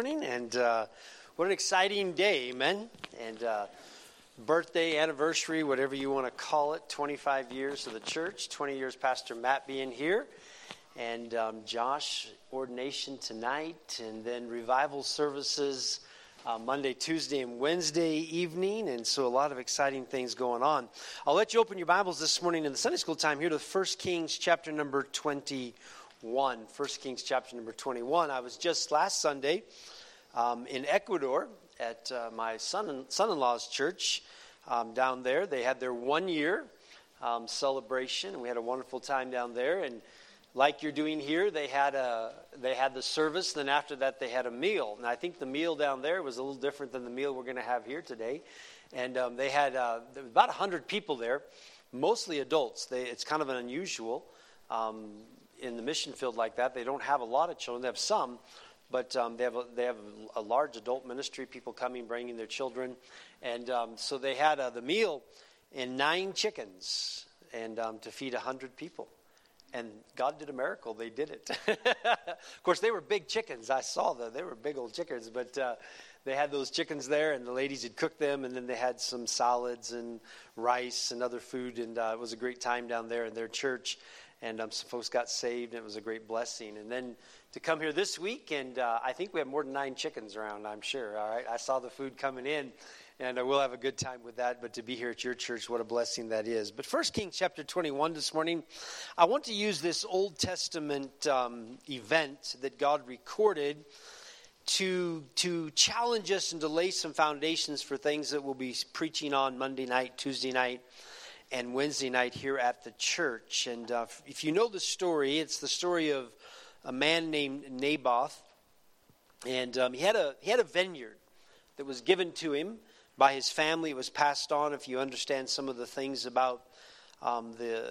morning, and uh, what an exciting day, amen. And uh, birthday, anniversary, whatever you want to call it 25 years of the church, 20 years Pastor Matt being here, and um, Josh, ordination tonight, and then revival services. Uh, Monday, Tuesday, and Wednesday evening, and so a lot of exciting things going on. I'll let you open your Bibles this morning in the Sunday school time here to 1 Kings chapter number 21. 1, 1 Kings chapter number 21. I was just last Sunday um, in Ecuador at uh, my son, son-in-law's church um, down there. They had their one year um, celebration, and we had a wonderful time down there. And like you're doing here, they had a they had the service. Then after that, they had a meal. And I think the meal down there was a little different than the meal we're going to have here today. And um, they had uh, there about hundred people there, mostly adults. They, it's kind of an unusual. Um, in the mission field like that. They don't have a lot of children. They have some, but um, they have a, they have a large adult ministry. People coming, bringing their children, and um, so they had uh, the meal and nine chickens and um, to feed hundred people. And God did a miracle. They did it. of course, they were big chickens. I saw them. They were big old chickens, but. Uh, they had those chickens there, and the ladies had cooked them, and then they had some salads and rice and other food, and uh, it was a great time down there in their church and um, some folks got saved, and it was a great blessing. And then to come here this week, and uh, I think we have more than nine chickens around, I'm sure. All right, I saw the food coming in, and uh, we'll have a good time with that. But to be here at your church, what a blessing that is. But First Kings chapter 21 this morning, I want to use this Old Testament um, event that God recorded to to challenge us and to lay some foundations for things that we'll be preaching on Monday night, Tuesday night and Wednesday night here at the church. And uh, if you know the story, it's the story of a man named Naboth, and um, he had a he had a vineyard that was given to him by his family. It was passed on. If you understand some of the things about um, the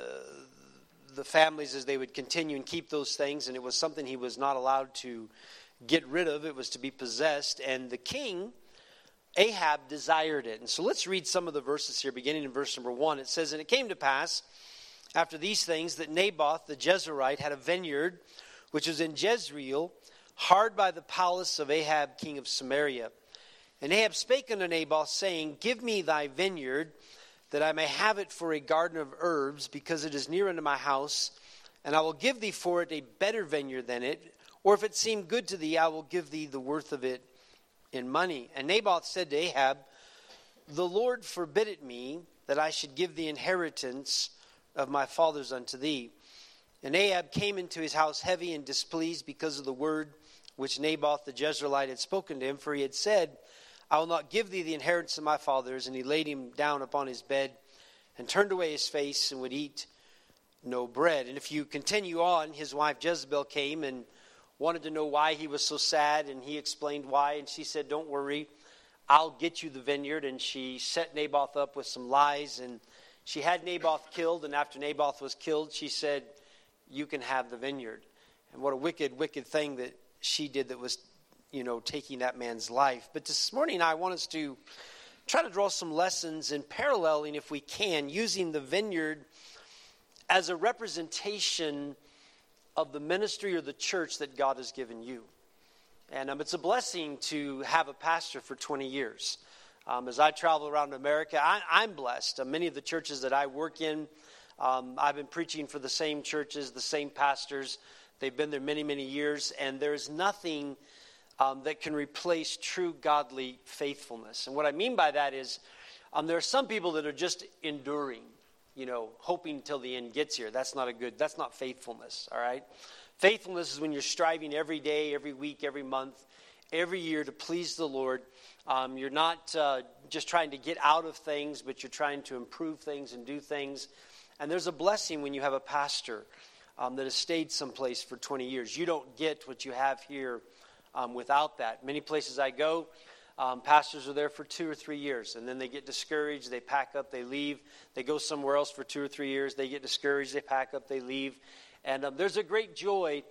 the families as they would continue and keep those things, and it was something he was not allowed to get rid of. It was to be possessed, and the king Ahab desired it. And so let's read some of the verses here, beginning in verse number one. It says, And it came to pass after these things that Naboth the Jezreelite had a vineyard which was in Jezreel, hard by the palace of Ahab king of Samaria. And Ahab spake unto Naboth, saying, Give me thy vineyard, that I may have it for a garden of herbs, because it is near unto my house, and I will give thee for it a better vineyard than it. Or if it seem good to thee, I will give thee the worth of it in money. And Naboth said to Ahab, The Lord forbid it me that I should give the inheritance of my fathers unto thee. And Ahab came into his house heavy and displeased because of the word which Naboth the Jezreelite had spoken to him, for he had said, I will not give thee the inheritance of my fathers. And he laid him down upon his bed and turned away his face and would eat no bread. And if you continue on, his wife Jezebel came and wanted to know why he was so sad, and he explained why. And she said, Don't worry, I'll get you the vineyard. And she set Naboth up with some lies, and she had Naboth killed. And after Naboth was killed, she said, You can have the vineyard. And what a wicked, wicked thing that she did that was, you know, taking that man's life. But this morning, I want us to try to draw some lessons in paralleling, if we can, using the vineyard as a representation of the ministry or the church that God has given you. And um, it's a blessing to have a pastor for 20 years. Um, as I travel around America, I, am blessed. Uh, many of the churches that I work in, um, I've been preaching for the same churches, the same pastors. They've been there many, many years, and there's nothing um, that can replace true godly faithfulness. And what I mean by that is um, there are some people that are just enduring you know, hoping until the end gets here. That's not a good, that's not faithfulness, all right? Faithfulness is when you're striving every day, every week, every month, every year to please the Lord. Um, you're not uh, just trying to get out of things, but you're trying to improve things and do things. And there's a blessing when you have a pastor um, that has stayed someplace for 20 years. You don't get what you have here um, without that. Many places I go, um, pastors are there for two or three years, and then they get discouraged. They pack up, they leave. They go somewhere else for two or three years. They get discouraged. They pack up, they leave. And um, there's a great joy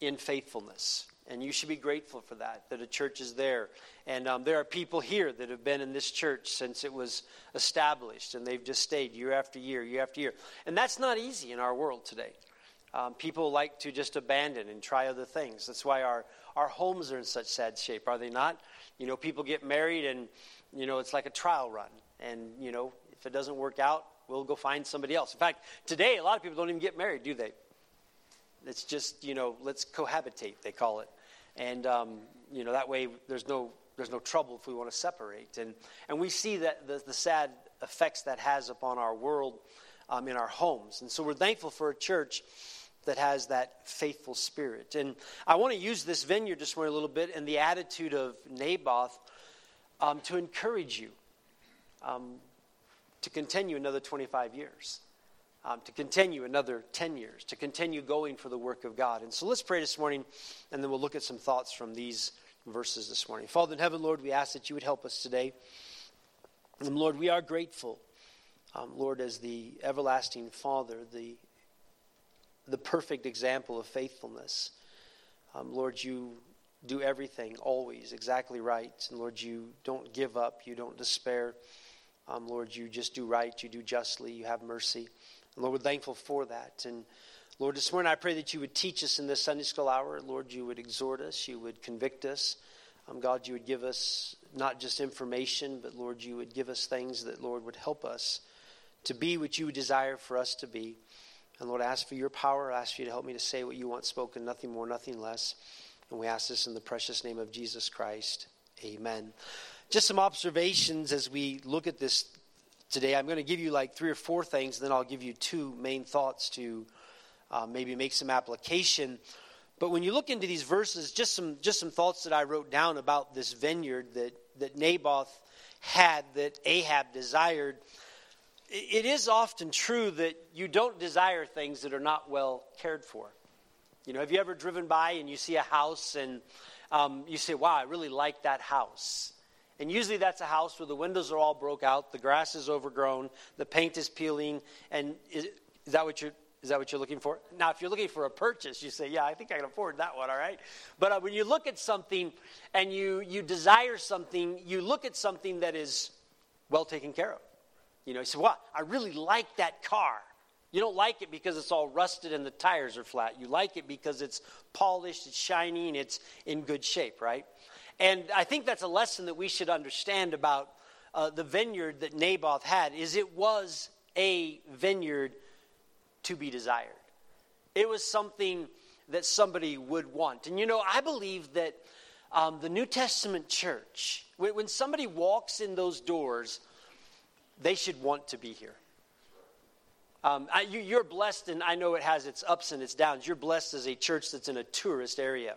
in faithfulness. And you should be grateful for that, that a church is there. And um, there are people here that have been in this church since it was established, and they've just stayed year after year, year after year. And that's not easy in our world today. Um, people like to just abandon and try other things. That's why our, our homes are in such sad shape, are they not? You know, people get married and, you know, it's like a trial run. And, you know, if it doesn't work out, we'll go find somebody else. In fact, today, a lot of people don't even get married, do they? It's just, you know, let's cohabitate, they call it. And, um, you know, that way there's no, there's no trouble if we want to separate. And, and we see that the, the sad effects that has upon our world um, in our homes. And so we're thankful for a church that has that faithful spirit. And I want to use this vineyard this morning a little bit and the attitude of Naboth um, to encourage you um, to continue another 25 years, um, to continue another 10 years, to continue going for the work of God. And so let's pray this morning, and then we'll look at some thoughts from these verses this morning. Father in heaven, Lord, we ask that you would help us today. And Lord, we are grateful, um, Lord, as the everlasting Father, the, the perfect example of faithfulness. Um, Lord, you do everything always exactly right. And Lord, you don't give up, you don't despair. Um, Lord, you just do right, you do justly, you have mercy. And Lord, we're thankful for that. And Lord, this morning I pray that you would teach us in this Sunday school hour. Lord, you would exhort us, you would convict us. Um, God, you would give us not just information, but Lord, you would give us things that, Lord, would help us to be what you desire for us to be. And Lord, I ask for your power. I ask for you to help me to say what you want spoken, nothing more, nothing less. And we ask this in the precious name of Jesus Christ. Amen. Just some observations as we look at this today. I'm going to give you like three or four things, and then I'll give you two main thoughts to uh, maybe make some application. But when you look into these verses, just some just some thoughts that I wrote down about this vineyard that that Naboth had, that Ahab desired. It is often true that you don't desire things that are not well cared for. You know, have you ever driven by and you see a house and um, you say, "Wow, I really like that house." And usually that's a house where the windows are all broke out, the grass is overgrown, the paint is peeling. And is, is that what you're is that what you're looking for? Now, if you're looking for a purchase, you say, "Yeah, I think I can afford that one." All right. But uh, when you look at something and you you desire something, you look at something that is well taken care of. You know, you say, "Well, I really like that car." You don't like it because it's all rusted and the tires are flat. You like it because it's polished, it's shiny, and it's in good shape, right? And I think that's a lesson that we should understand about uh, the vineyard that Naboth had is it was a vineyard to be desired. It was something that somebody would want. And you know, I believe that um, the New Testament church, when somebody walks in those doors, they should want to be here. Um, I, you, are blessed, and I know it has its ups and its downs. You're blessed as a church that's in a tourist area.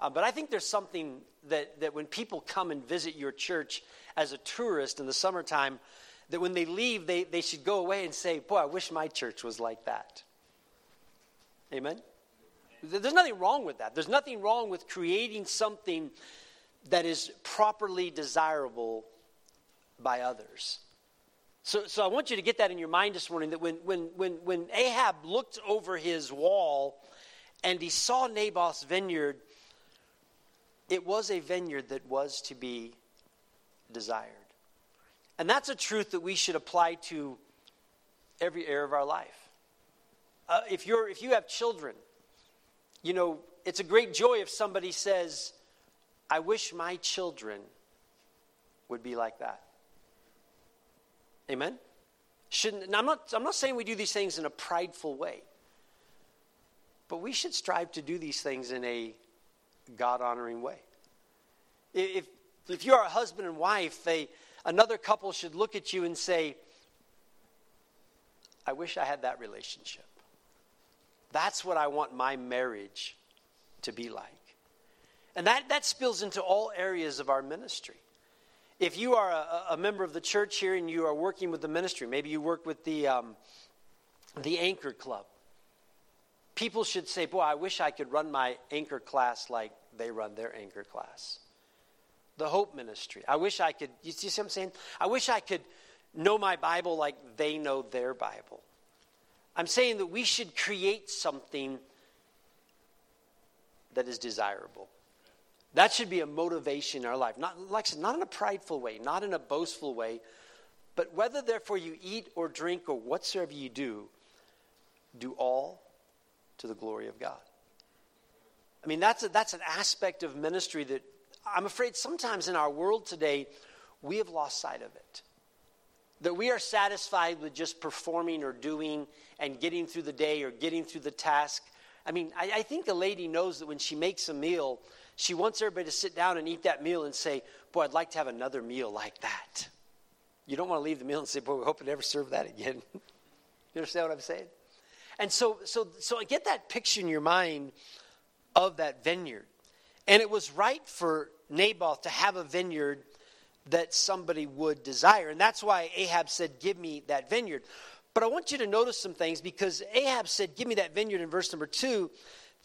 Uh, but I think there's something that, that when people come and visit your church as a tourist in the summertime, that when they leave, they, they should go away and say, Boy, I wish my church was like that. Amen? There's nothing wrong with that. There's nothing wrong with creating something that is properly desirable by others. So, so I want you to get that in your mind this morning that when, when, when, when Ahab looked over his wall and he saw Naboth's vineyard, it was a vineyard that was to be desired. And that's a truth that we should apply to every area of our life. Uh, if, you're, if you have children, you know, it's a great joy if somebody says, I wish my children would be like that. Amen? Shouldn't, I'm, not, I'm not saying we do these things in a prideful way, but we should strive to do these things in a God honoring way. If, if you're a husband and wife, they, another couple should look at you and say, I wish I had that relationship. That's what I want my marriage to be like. And that, that spills into all areas of our ministry. If you are a, a member of the church here and you are working with the ministry, maybe you work with the, um, the Anchor Club, people should say, Boy, I wish I could run my Anchor class like they run their Anchor class. The Hope Ministry. I wish I could, you see what I'm saying? I wish I could know my Bible like they know their Bible. I'm saying that we should create something that is desirable. That should be a motivation in our life. Not, like said, not in a prideful way, not in a boastful way, but whether therefore you eat or drink or whatsoever you do, do all to the glory of God. I mean, that's, a, that's an aspect of ministry that I'm afraid sometimes in our world today, we have lost sight of it. That we are satisfied with just performing or doing and getting through the day or getting through the task. I mean, I, I think a lady knows that when she makes a meal, she wants everybody to sit down and eat that meal and say, Boy, I'd like to have another meal like that. You don't want to leave the meal and say, Boy, we hope to never serve that again. you understand what I'm saying? And so, so, so I get that picture in your mind of that vineyard. And it was right for Naboth to have a vineyard that somebody would desire. And that's why Ahab said, Give me that vineyard. But I want you to notice some things because Ahab said, Give me that vineyard in verse number two,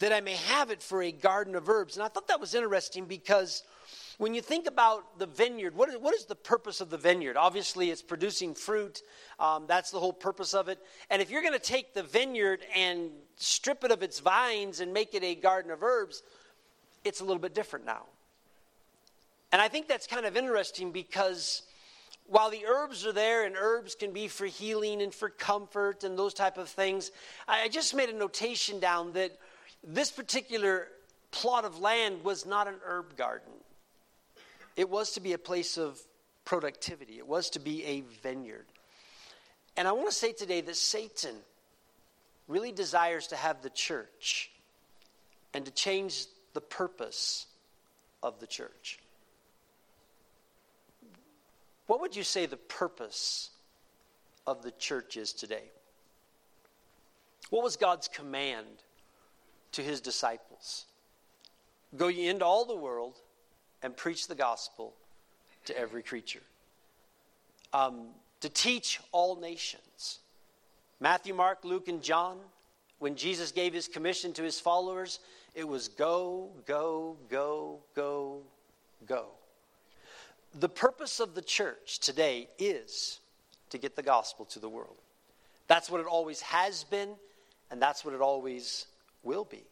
that I may have it for a garden of herbs. And I thought that was interesting because when you think about the vineyard, what is, what is the purpose of the vineyard? Obviously, it's producing fruit. Um, that's the whole purpose of it. And if you're going to take the vineyard and strip it of its vines and make it a garden of herbs, it's a little bit different now. And I think that's kind of interesting because while the herbs are there and herbs can be for healing and for comfort and those type of things, I just made a notation down that this particular plot of land was not an herb garden. It was to be a place of productivity. It was to be a vineyard. And I want to say today that Satan really desires to have the church and to change the purpose of the church. What would you say the purpose of the church is today? What was God's command to his disciples? Go ye into all the world and preach the gospel to every creature. Um, to teach all nations. Matthew, Mark, Luke, and John, when Jesus gave his commission to his followers, it was go, go, go, go, go. The purpose of the church today is to get the gospel to the world. That's what it always has been, and that's what it always will be.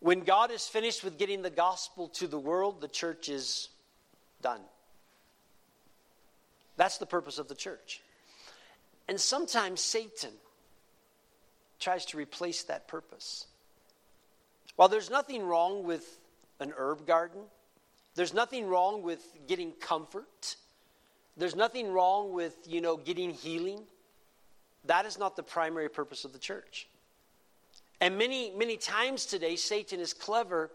When God is finished with getting the gospel to the world, the church is done. That's the purpose of the church. And sometimes Satan tries to replace that purpose. While there's nothing wrong with an herb garden, there's nothing wrong with getting comfort. There's nothing wrong with, you know, getting healing. That is not the primary purpose of the church. And many, many times today, Satan is clever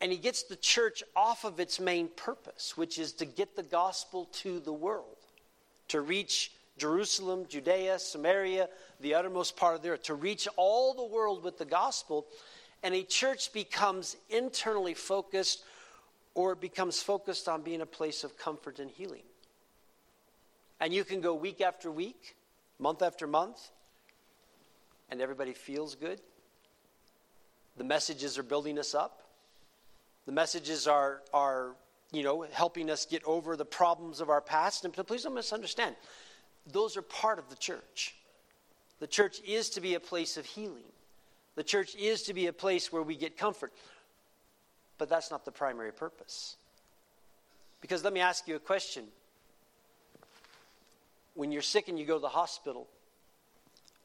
and he gets the church off of its main purpose, which is to get the gospel to the world, to reach Jerusalem, Judea, Samaria, the uttermost part of the earth, to reach all the world with the gospel. And a church becomes internally focused or becomes focused on being a place of comfort and healing. And you can go week after week, month after month, and everybody feels good. The messages are building us up. The messages are, are you know, helping us get over the problems of our past. And please don't misunderstand, those are part of the church. The church is to be a place of healing. The church is to be a place where we get comfort. But that's not the primary purpose. Because let me ask you a question. When you're sick and you go to the hospital,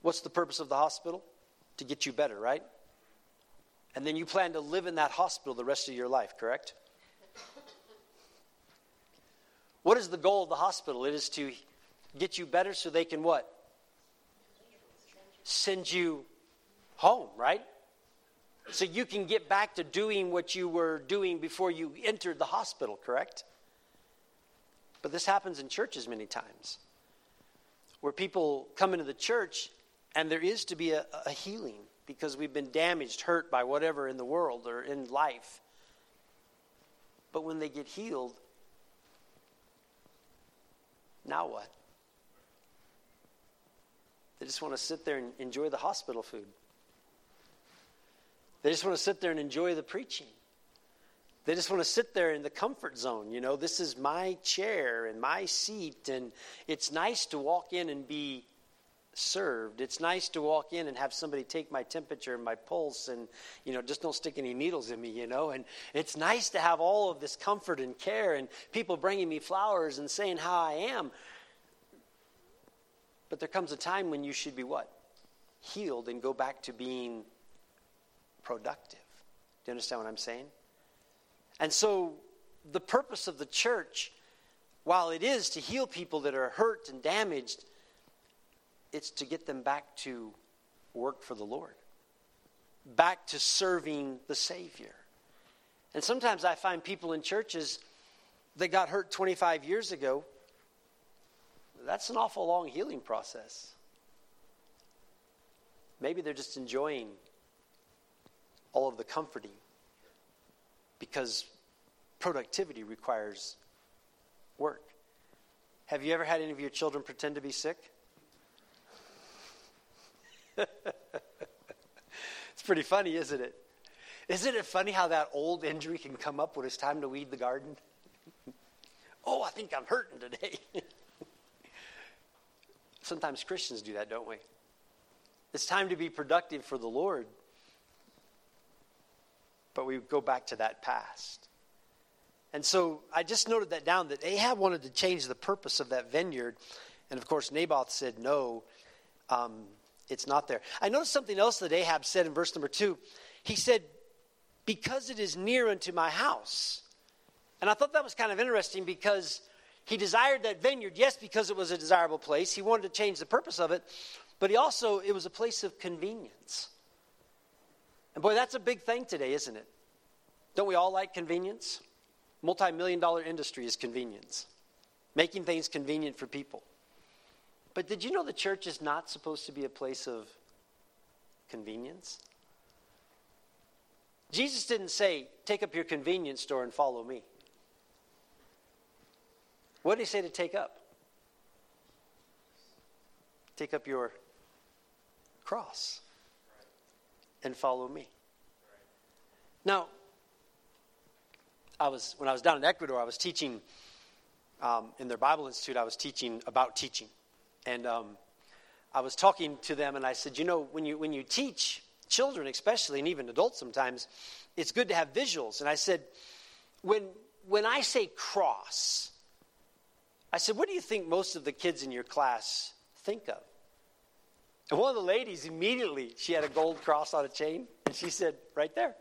what's the purpose of the hospital? To get you better, right? And then you plan to live in that hospital the rest of your life, correct? What is the goal of the hospital? It is to get you better so they can what? Send you home, right? So you can get back to doing what you were doing before you entered the hospital, correct? But this happens in churches many times where people come into the church and there is to be a, a healing because we've been damaged, hurt by whatever in the world or in life. But when they get healed, now what? They just want to sit there and enjoy the hospital food. They just want to sit there and enjoy the preaching. They just want to sit there in the comfort zone. You know, this is my chair and my seat, and it's nice to walk in and be served. It's nice to walk in and have somebody take my temperature and my pulse and, you know, just don't stick any needles in me, you know. And it's nice to have all of this comfort and care and people bringing me flowers and saying how I am. But there comes a time when you should be what? Healed and go back to being productive. Do you understand what I'm saying? And so, the purpose of the church, while it is to heal people that are hurt and damaged, it's to get them back to work for the Lord, back to serving the Savior. And sometimes I find people in churches that got hurt 25 years ago, that's an awful long healing process. Maybe they're just enjoying all of the comforting because productivity requires work. Have you ever had any of your children pretend to be sick? it's pretty funny, isn't it? Isn't it funny how that old injury can come up when it's time to weed the garden? oh, I think I'm hurting today. Sometimes Christians do that, don't we? It's time to be productive for the Lord. But we go back to that past. And so I just noted that down that Ahab wanted to change the purpose of that vineyard. And of course, Naboth said, no, um, it's not there. I noticed something else that Ahab said in verse number two. He said, because it is near unto my house. And I thought that was kind of interesting because he desired that vineyard, yes, because it was a desirable place. He wanted to change the purpose of it, but he also, it was a place of convenience. And boy, that's a big thing today, isn't it? Don't we all like convenience? Multi million dollar industry is convenience, making things convenient for people. But did you know the church is not supposed to be a place of convenience? Jesus didn't say, take up your convenience store and follow me. What did he say to take up? Take up your cross and follow me. Now, I was when I was down in Ecuador, I was teaching um, in their Bible Institute. I was teaching about teaching, and um, I was talking to them, and I said, you know, when you when you teach children, especially, and even adults sometimes, it's good to have visuals. And I said, when when I say cross, I said, What do you think most of the kids in your class think of? And one of the ladies immediately, she had a gold cross on a chain, and she said, Right there.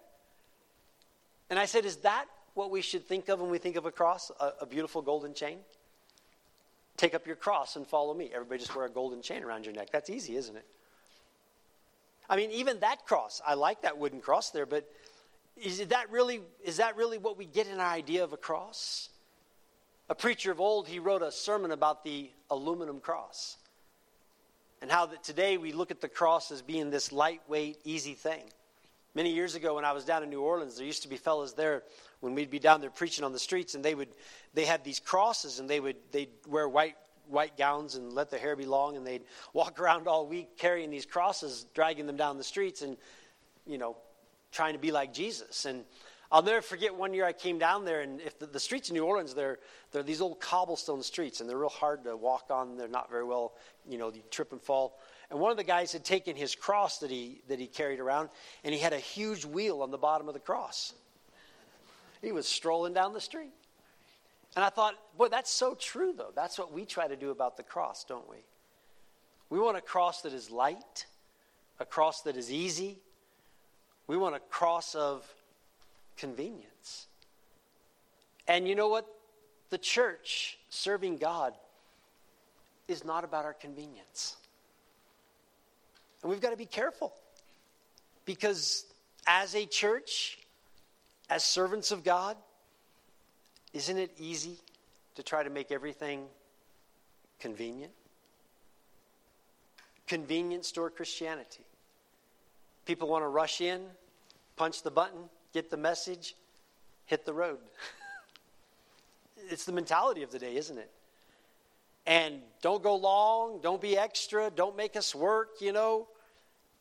And I said, Is that what we should think of when we think of a cross? A, a beautiful golden chain? Take up your cross and follow me. Everybody just wear a golden chain around your neck. That's easy, isn't it? I mean, even that cross, I like that wooden cross there, but is that really, is that really what we get in our idea of a cross? a preacher of old, he wrote a sermon about the aluminum cross and how that today we look at the cross as being this lightweight, easy thing. Many years ago, when I was down in New Orleans, there used to be fellas there when we'd be down there preaching on the streets, and they would they had these crosses, and they would they'd wear white white gowns and let their hair be long, and they'd walk around all week carrying these crosses, dragging them down the streets, and you know, trying to be like Jesus. And I'll never forget one year I came down there, and if the, the, streets in New Orleans, they're, they're these old cobblestone streets, and they're real hard to walk on. They're not very well, you know, you trip and fall. And one of the guys had taken his cross that he, that he carried around, and he had a huge wheel on the bottom of the cross. He was strolling down the street. And I thought, boy, that's so true, though. That's what we try to do about the cross, don't we? We want a cross that is light, a cross that is easy. We want a cross of convenience. And you know what? The church serving God is not about our convenience. And we've got to be careful because as a church, as servants of God, isn't it easy to try to make everything convenient? Convenience store Christianity. People want to rush in, punch the button, get the message, hit the road. it's the mentality of the day, isn't it? And don't go long, don't be extra, don't make us work, you know.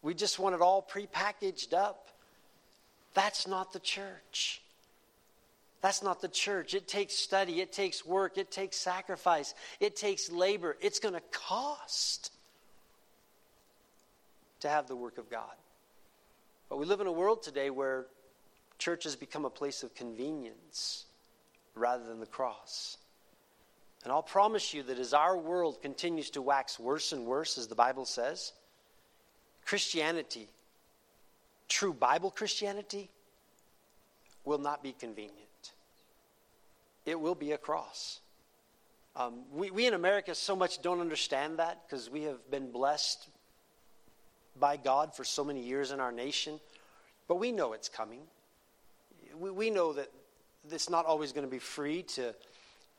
We just want it all prepackaged up. That's not the church. That's not the church. It takes study, it takes work, it takes sacrifice, it takes labor. It's going to cost to have the work of God. But we live in a world today where church has become a place of convenience rather than the cross. And I'll promise you that as our world continues to wax worse and worse, as the Bible says, Christianity, true Bible Christianity, will not be convenient. It will be a cross. Um, we, we in America so much don't understand that because we have been blessed by God for so many years in our nation. But we know it's coming. We, we know that it's not always going to be free to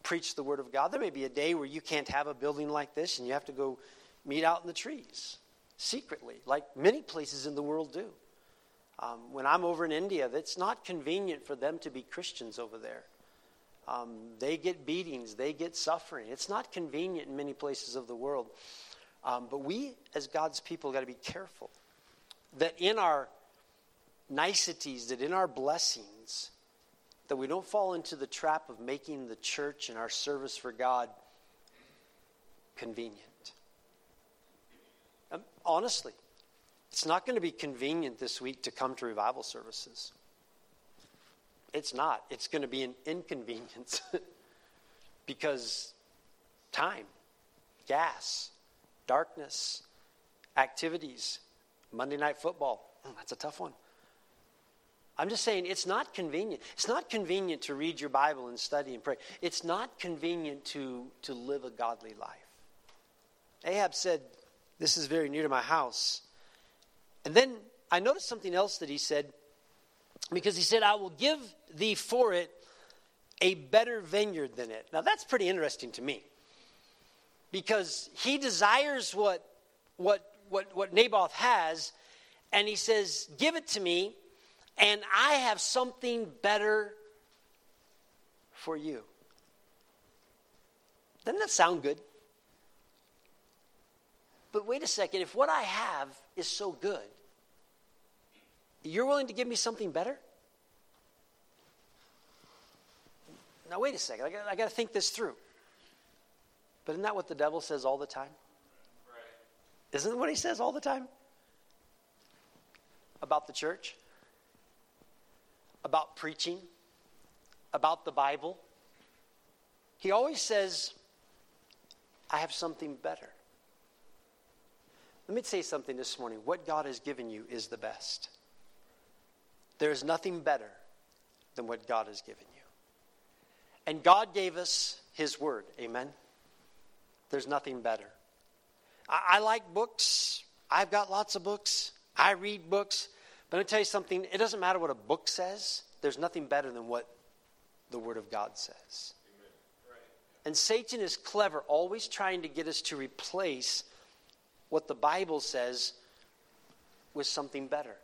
preach the Word of God. There may be a day where you can't have a building like this and you have to go meet out in the trees secretly, like many places in the world do. Um, when I'm over in India, it's not convenient for them to be Christians over there. Um, they get beatings, they get suffering. It's not convenient in many places of the world. Um, but we, as God's people, got to be careful that in our niceties, that in our blessings, that we don't fall into the trap of making the church and our service for God convenient. Um, honestly, it's not going to be convenient this week to come to revival services. It's not. It's going to be an inconvenience because time, gas, darkness, activities, Monday night football. Oh, that's a tough one. I'm just saying it's not convenient. It's not convenient to read your Bible and study and pray. It's not convenient to, to live a godly life. Ahab said, This is very near to my house. And then I noticed something else that he said, because he said, I will give thee for it a better vineyard than it. Now that's pretty interesting to me. Because he desires what what what, what Naboth has, and he says, Give it to me, and I have something better for you. Doesn't that sound good? But wait a second, if what I have is so good, you're willing to give me something better? Now, wait a second. I got, I got to think this through. But isn't that what the devil says all the time? Right. Isn't it what he says all the time? About the church? About preaching? About the Bible? He always says, I have something better. Let me say something this morning. What God has given you is the best. There is nothing better than what God has given you. And God gave us His Word. Amen? There's nothing better. I, I like books. I've got lots of books. I read books. But I'm going to tell you something. It doesn't matter what a book says, there's nothing better than what the Word of God says. And Satan is clever, always trying to get us to replace what the Bible says with something better.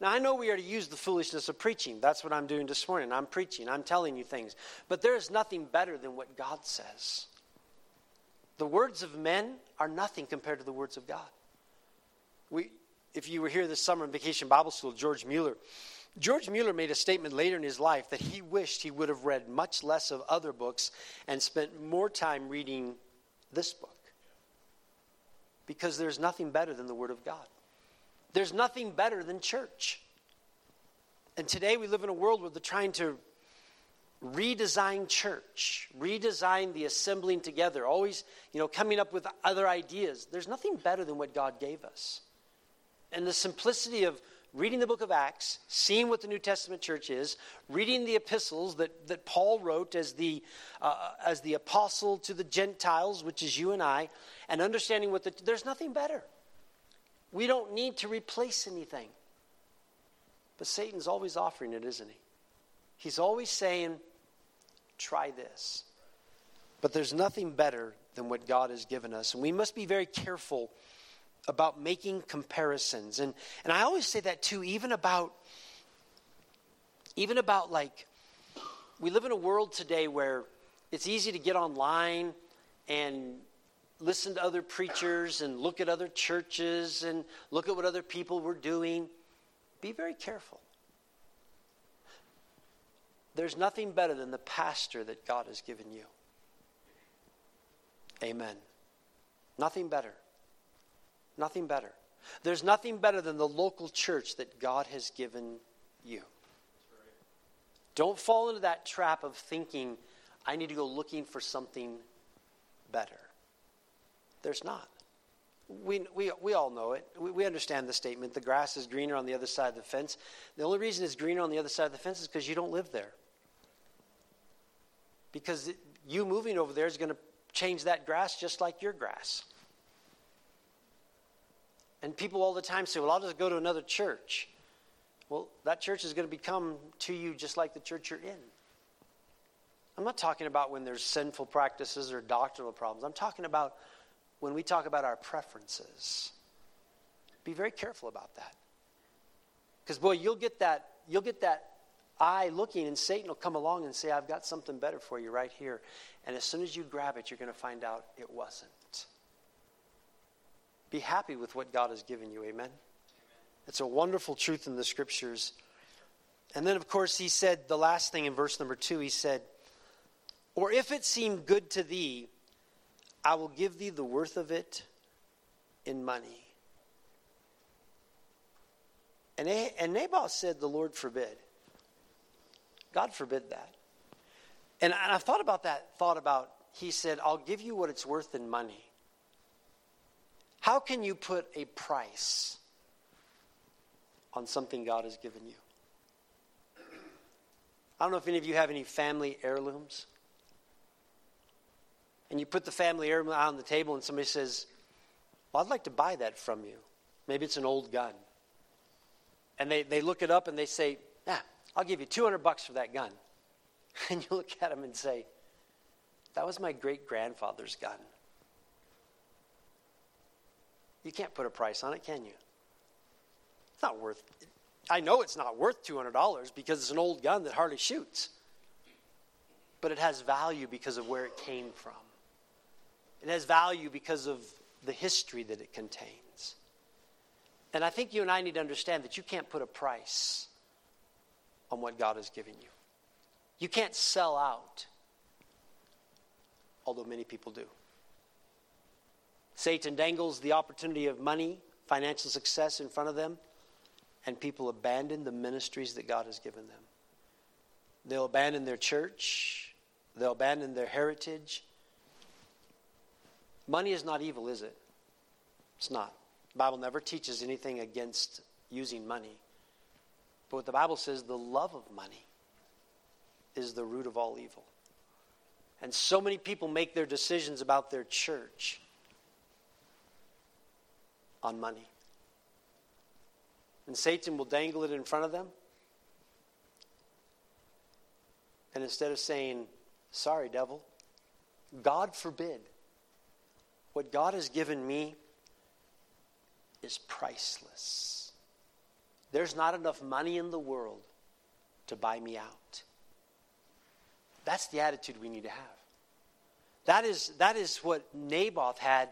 Now, I know we are to use the foolishness of preaching. That's what I'm doing this morning. I'm preaching, I'm telling you things. But there is nothing better than what God says. The words of men are nothing compared to the words of God. We, if you were here this summer in Vacation Bible School, George Mueller, George Mueller made a statement later in his life that he wished he would have read much less of other books and spent more time reading this book because there's nothing better than the Word of God. There's nothing better than church. And today we live in a world where they're trying to redesign church, redesign the assembling together, always, you know, coming up with other ideas. There's nothing better than what God gave us. And the simplicity of reading the book of Acts, seeing what the New Testament church is, reading the epistles that, that Paul wrote as the, uh, as the apostle to the Gentiles, which is you and I, and understanding what the, there's nothing better. We don't need to replace anything. But Satan's always offering it, isn't he? He's always saying, try this. But there's nothing better than what God has given us. And we must be very careful about making comparisons. And, and I always say that too, even about, even about like, we live in a world today where it's easy to get online and listen to other preachers and look at other churches and look at what other people were doing. Be very careful. There's nothing better than the pastor that God has given you. Amen. Nothing better. Nothing better. There's nothing better than the local church that God has given you. Don't fall into that trap of thinking, I need to go looking for something better. There's not. we, we, we all know it. We, we understand the statement the grass is greener on the other side of the fence. The only reason it's greener on the other side of the fence is because you don't live there. Because you moving over there is going to change that grass just like your grass. And people all the time say, well, I'll just go to another church. Well, that church is going to become to you just like the church you're in. I'm not talking about when there's sinful practices or doctrinal problems. I'm talking about when we talk about our preferences. Be very careful about that. Because boy, you'll get that you'll get that eye looking and Satan will come along and say, "I've got something better for you right here." And as soon as you grab it, you're going to find out it wasn't. Be happy with what God has given you. Amen. It's a wonderful truth in the scriptures. And then, of course, he said the last thing in verse number two he said, Or if it seem good to thee, I will give thee the worth of it in money. And, and Naboth said, The Lord forbid. God forbid that. And and I thought about that, thought about, he said, I'll give you what it's worth in money. How can you put a price on something God has given you. I don't know if any of you have any family heirlooms. And you put the family heirloom on the table, and somebody says, Well, I'd like to buy that from you. Maybe it's an old gun. And they, they look it up and they say, Yeah, I'll give you 200 bucks for that gun. And you look at them and say, That was my great grandfather's gun. You can't put a price on it, can you? It's not worth I know it's not worth $200 because it's an old gun that hardly shoots. But it has value because of where it came from. It has value because of the history that it contains. And I think you and I need to understand that you can't put a price on what God has given you. You can't sell out, although many people do. Satan dangles the opportunity of money, financial success in front of them and people abandon the ministries that God has given them. They'll abandon their church, they'll abandon their heritage. Money is not evil, is it? It's not. The Bible never teaches anything against using money. But what the Bible says, the love of money is the root of all evil. And so many people make their decisions about their church on money and Satan will dangle it in front of them. And instead of saying, Sorry, devil, God forbid, what God has given me is priceless. There's not enough money in the world to buy me out. That's the attitude we need to have. That is, that is what Naboth had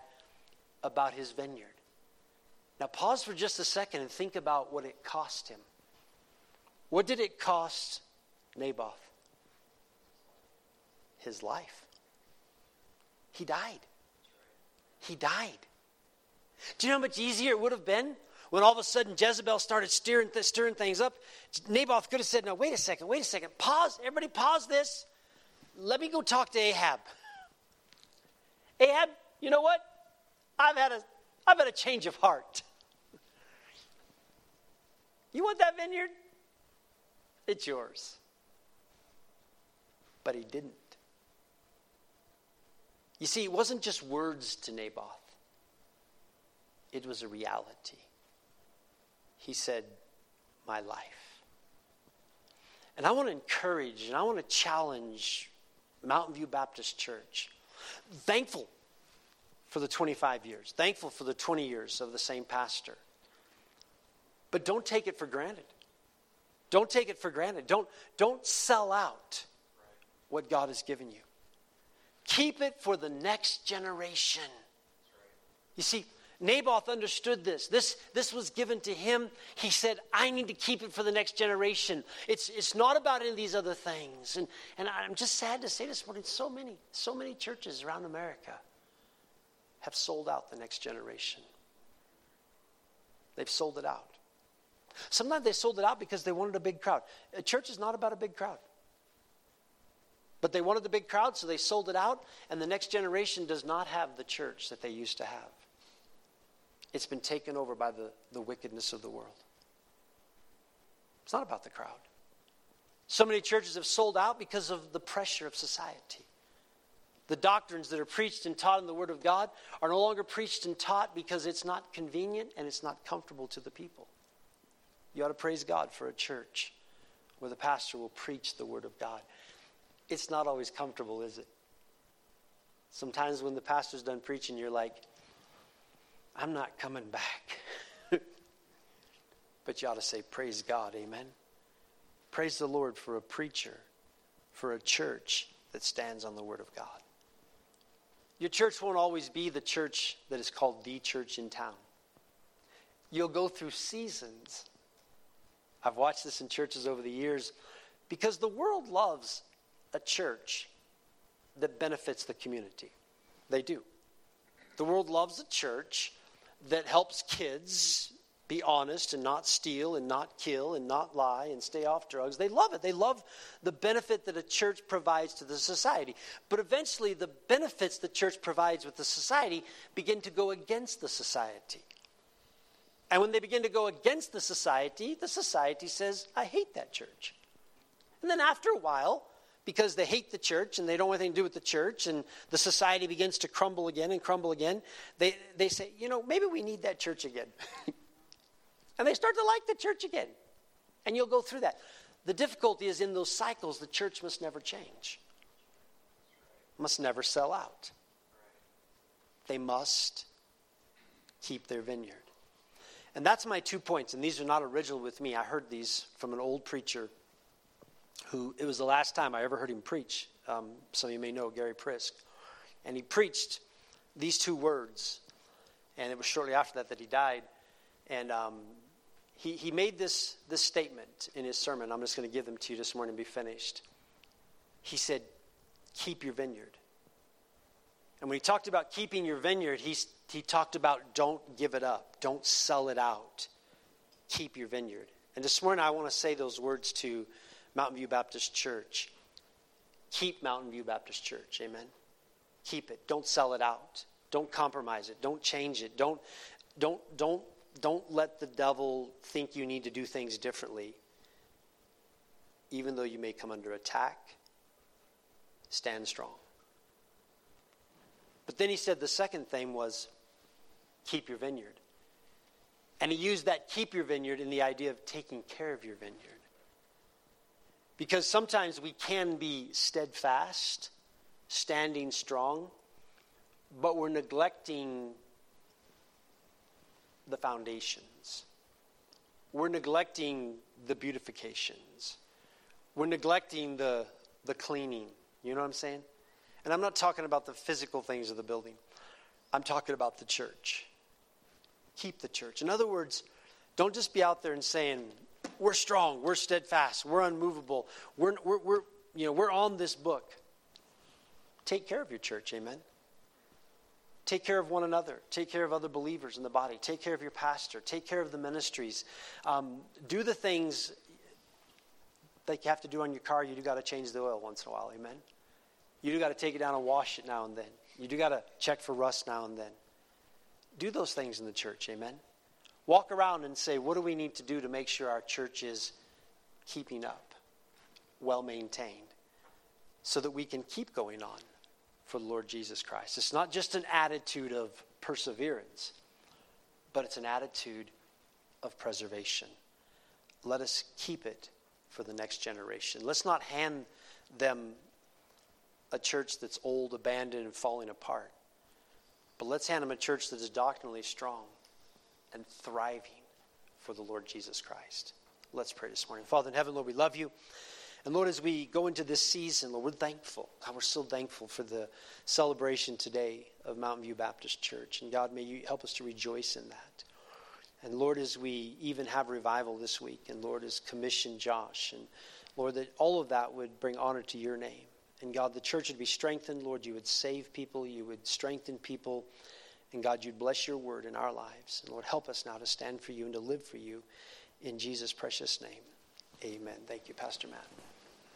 about his vineyard. Now, pause for just a second and think about what it cost him. What did it cost Naboth? His life. He died. He died. Do you know how much easier it would have been when all of a sudden Jezebel started stirring, th- stirring things up? Naboth could have said, No, wait a second, wait a second. Pause. Everybody, pause this. Let me go talk to Ahab. Ahab, you know what? I've had a I've had a change of heart. You want that vineyard? It's yours. But he didn't. You see, it wasn't just words to Naboth, it was a reality. He said, My life. And I want to encourage and I want to challenge Mountain View Baptist Church. Thankful for the 25 years, thankful for the 20 years of the same pastor. But don't take it for granted. Don't take it for granted. Don't, don't sell out what God has given you. Keep it for the next generation. You see, Naboth understood this. This, this was given to him. He said, I need to keep it for the next generation. It's, it's not about any of these other things. And, and I'm just sad to say this morning so many, so many churches around America have sold out the next generation. They've sold it out. Sometimes they sold it out because they wanted a big crowd. A church is not about a big crowd. But they wanted the big crowd, so they sold it out, and the next generation does not have the church that they used to have. it's been taken over by the, the wickedness of the world. It's not about the crowd. So many churches have sold out because of the pressure of society. The doctrines that are preached and taught in the Word of God are no longer preached and taught because it's not convenient and it's not comfortable to the people. You ought to praise God for a church where the pastor will preach the Word of God. It's not always comfortable, is it? Sometimes when the pastor's done preaching, you're like, I'm not coming back. but you ought to say, Praise God, amen. Praise the Lord for a preacher, for a church that stands on the Word of God. Your church won't always be the church that is called the church in town. You'll go through seasons. I've watched this in churches over the years because the world loves a church that benefits the community. They do. The world loves a church that helps kids be honest and not steal and not kill and not lie and stay off drugs. They love it. They love the benefit that a church provides to the society. But eventually, the benefits the church provides with the society begin to go against the society. And when they begin to go against the society, the society says, I hate that church. And then after a while, because they hate the church and they don't want anything to do with the church and the society begins to crumble again and crumble again, they, they say, you know, maybe we need that church again. and they start to like the church again. And you'll go through that. The difficulty is in those cycles, the church must never change, must never sell out. They must keep their vineyard. And that's my two points, and these are not original with me. I heard these from an old preacher who it was the last time I ever heard him preach. Um, some of you may know Gary Prisk. And he preached these two words. And it was shortly after that that he died. And um, he, he made this, this statement in his sermon. I'm just going to give them to you this morning and be finished. He said, Keep your vineyard. And when he talked about keeping your vineyard, he, he talked about don't give it up, don't sell it out. Keep your vineyard. And this morning, I want to say those words to Mountain View Baptist Church. Keep Mountain View Baptist Church. Amen. Keep it. Don't sell it out. Don't compromise it. Don't change it. Don't, don't, don't, don't let the devil think you need to do things differently. Even though you may come under attack, stand strong. But then he said the second thing was keep your vineyard. And he used that keep your vineyard in the idea of taking care of your vineyard. Because sometimes we can be steadfast, standing strong, but we're neglecting the foundations. We're neglecting the beautifications. We're neglecting the, the cleaning. You know what I'm saying? And I'm not talking about the physical things of the building, I'm talking about the church. Keep the church. In other words, don't just be out there and saying, we're strong, we're steadfast, we're unmovable, we're, we're, we're, you know, we're on this book. Take care of your church, amen. Take care of one another. Take care of other believers in the body. Take care of your pastor. Take care of the ministries. Um, do the things that you have to do on your car. You do got to change the oil once in a while, amen. You do got to take it down and wash it now and then. You do got to check for rust now and then. Do those things in the church, amen. Walk around and say, what do we need to do to make sure our church is keeping up, well maintained, so that we can keep going on for the Lord Jesus Christ? It's not just an attitude of perseverance, but it's an attitude of preservation. Let us keep it for the next generation. Let's not hand them a church that's old, abandoned, and falling apart. But let's hand them a church that is doctrinally strong and thriving for the Lord Jesus Christ. Let's pray this morning. Father in heaven, Lord, we love you. And Lord, as we go into this season, Lord, we're thankful. God, we're so thankful for the celebration today of Mountain View Baptist Church. And God, may you help us to rejoice in that. And Lord, as we even have revival this week, and Lord, as commission Josh, and Lord, that all of that would bring honor to your name. And God, the church would be strengthened. Lord, you would save people, you would strengthen people. And God, you'd bless your word in our lives. And Lord, help us now to stand for you and to live for you. In Jesus' precious name, amen. Thank you, Pastor Matt.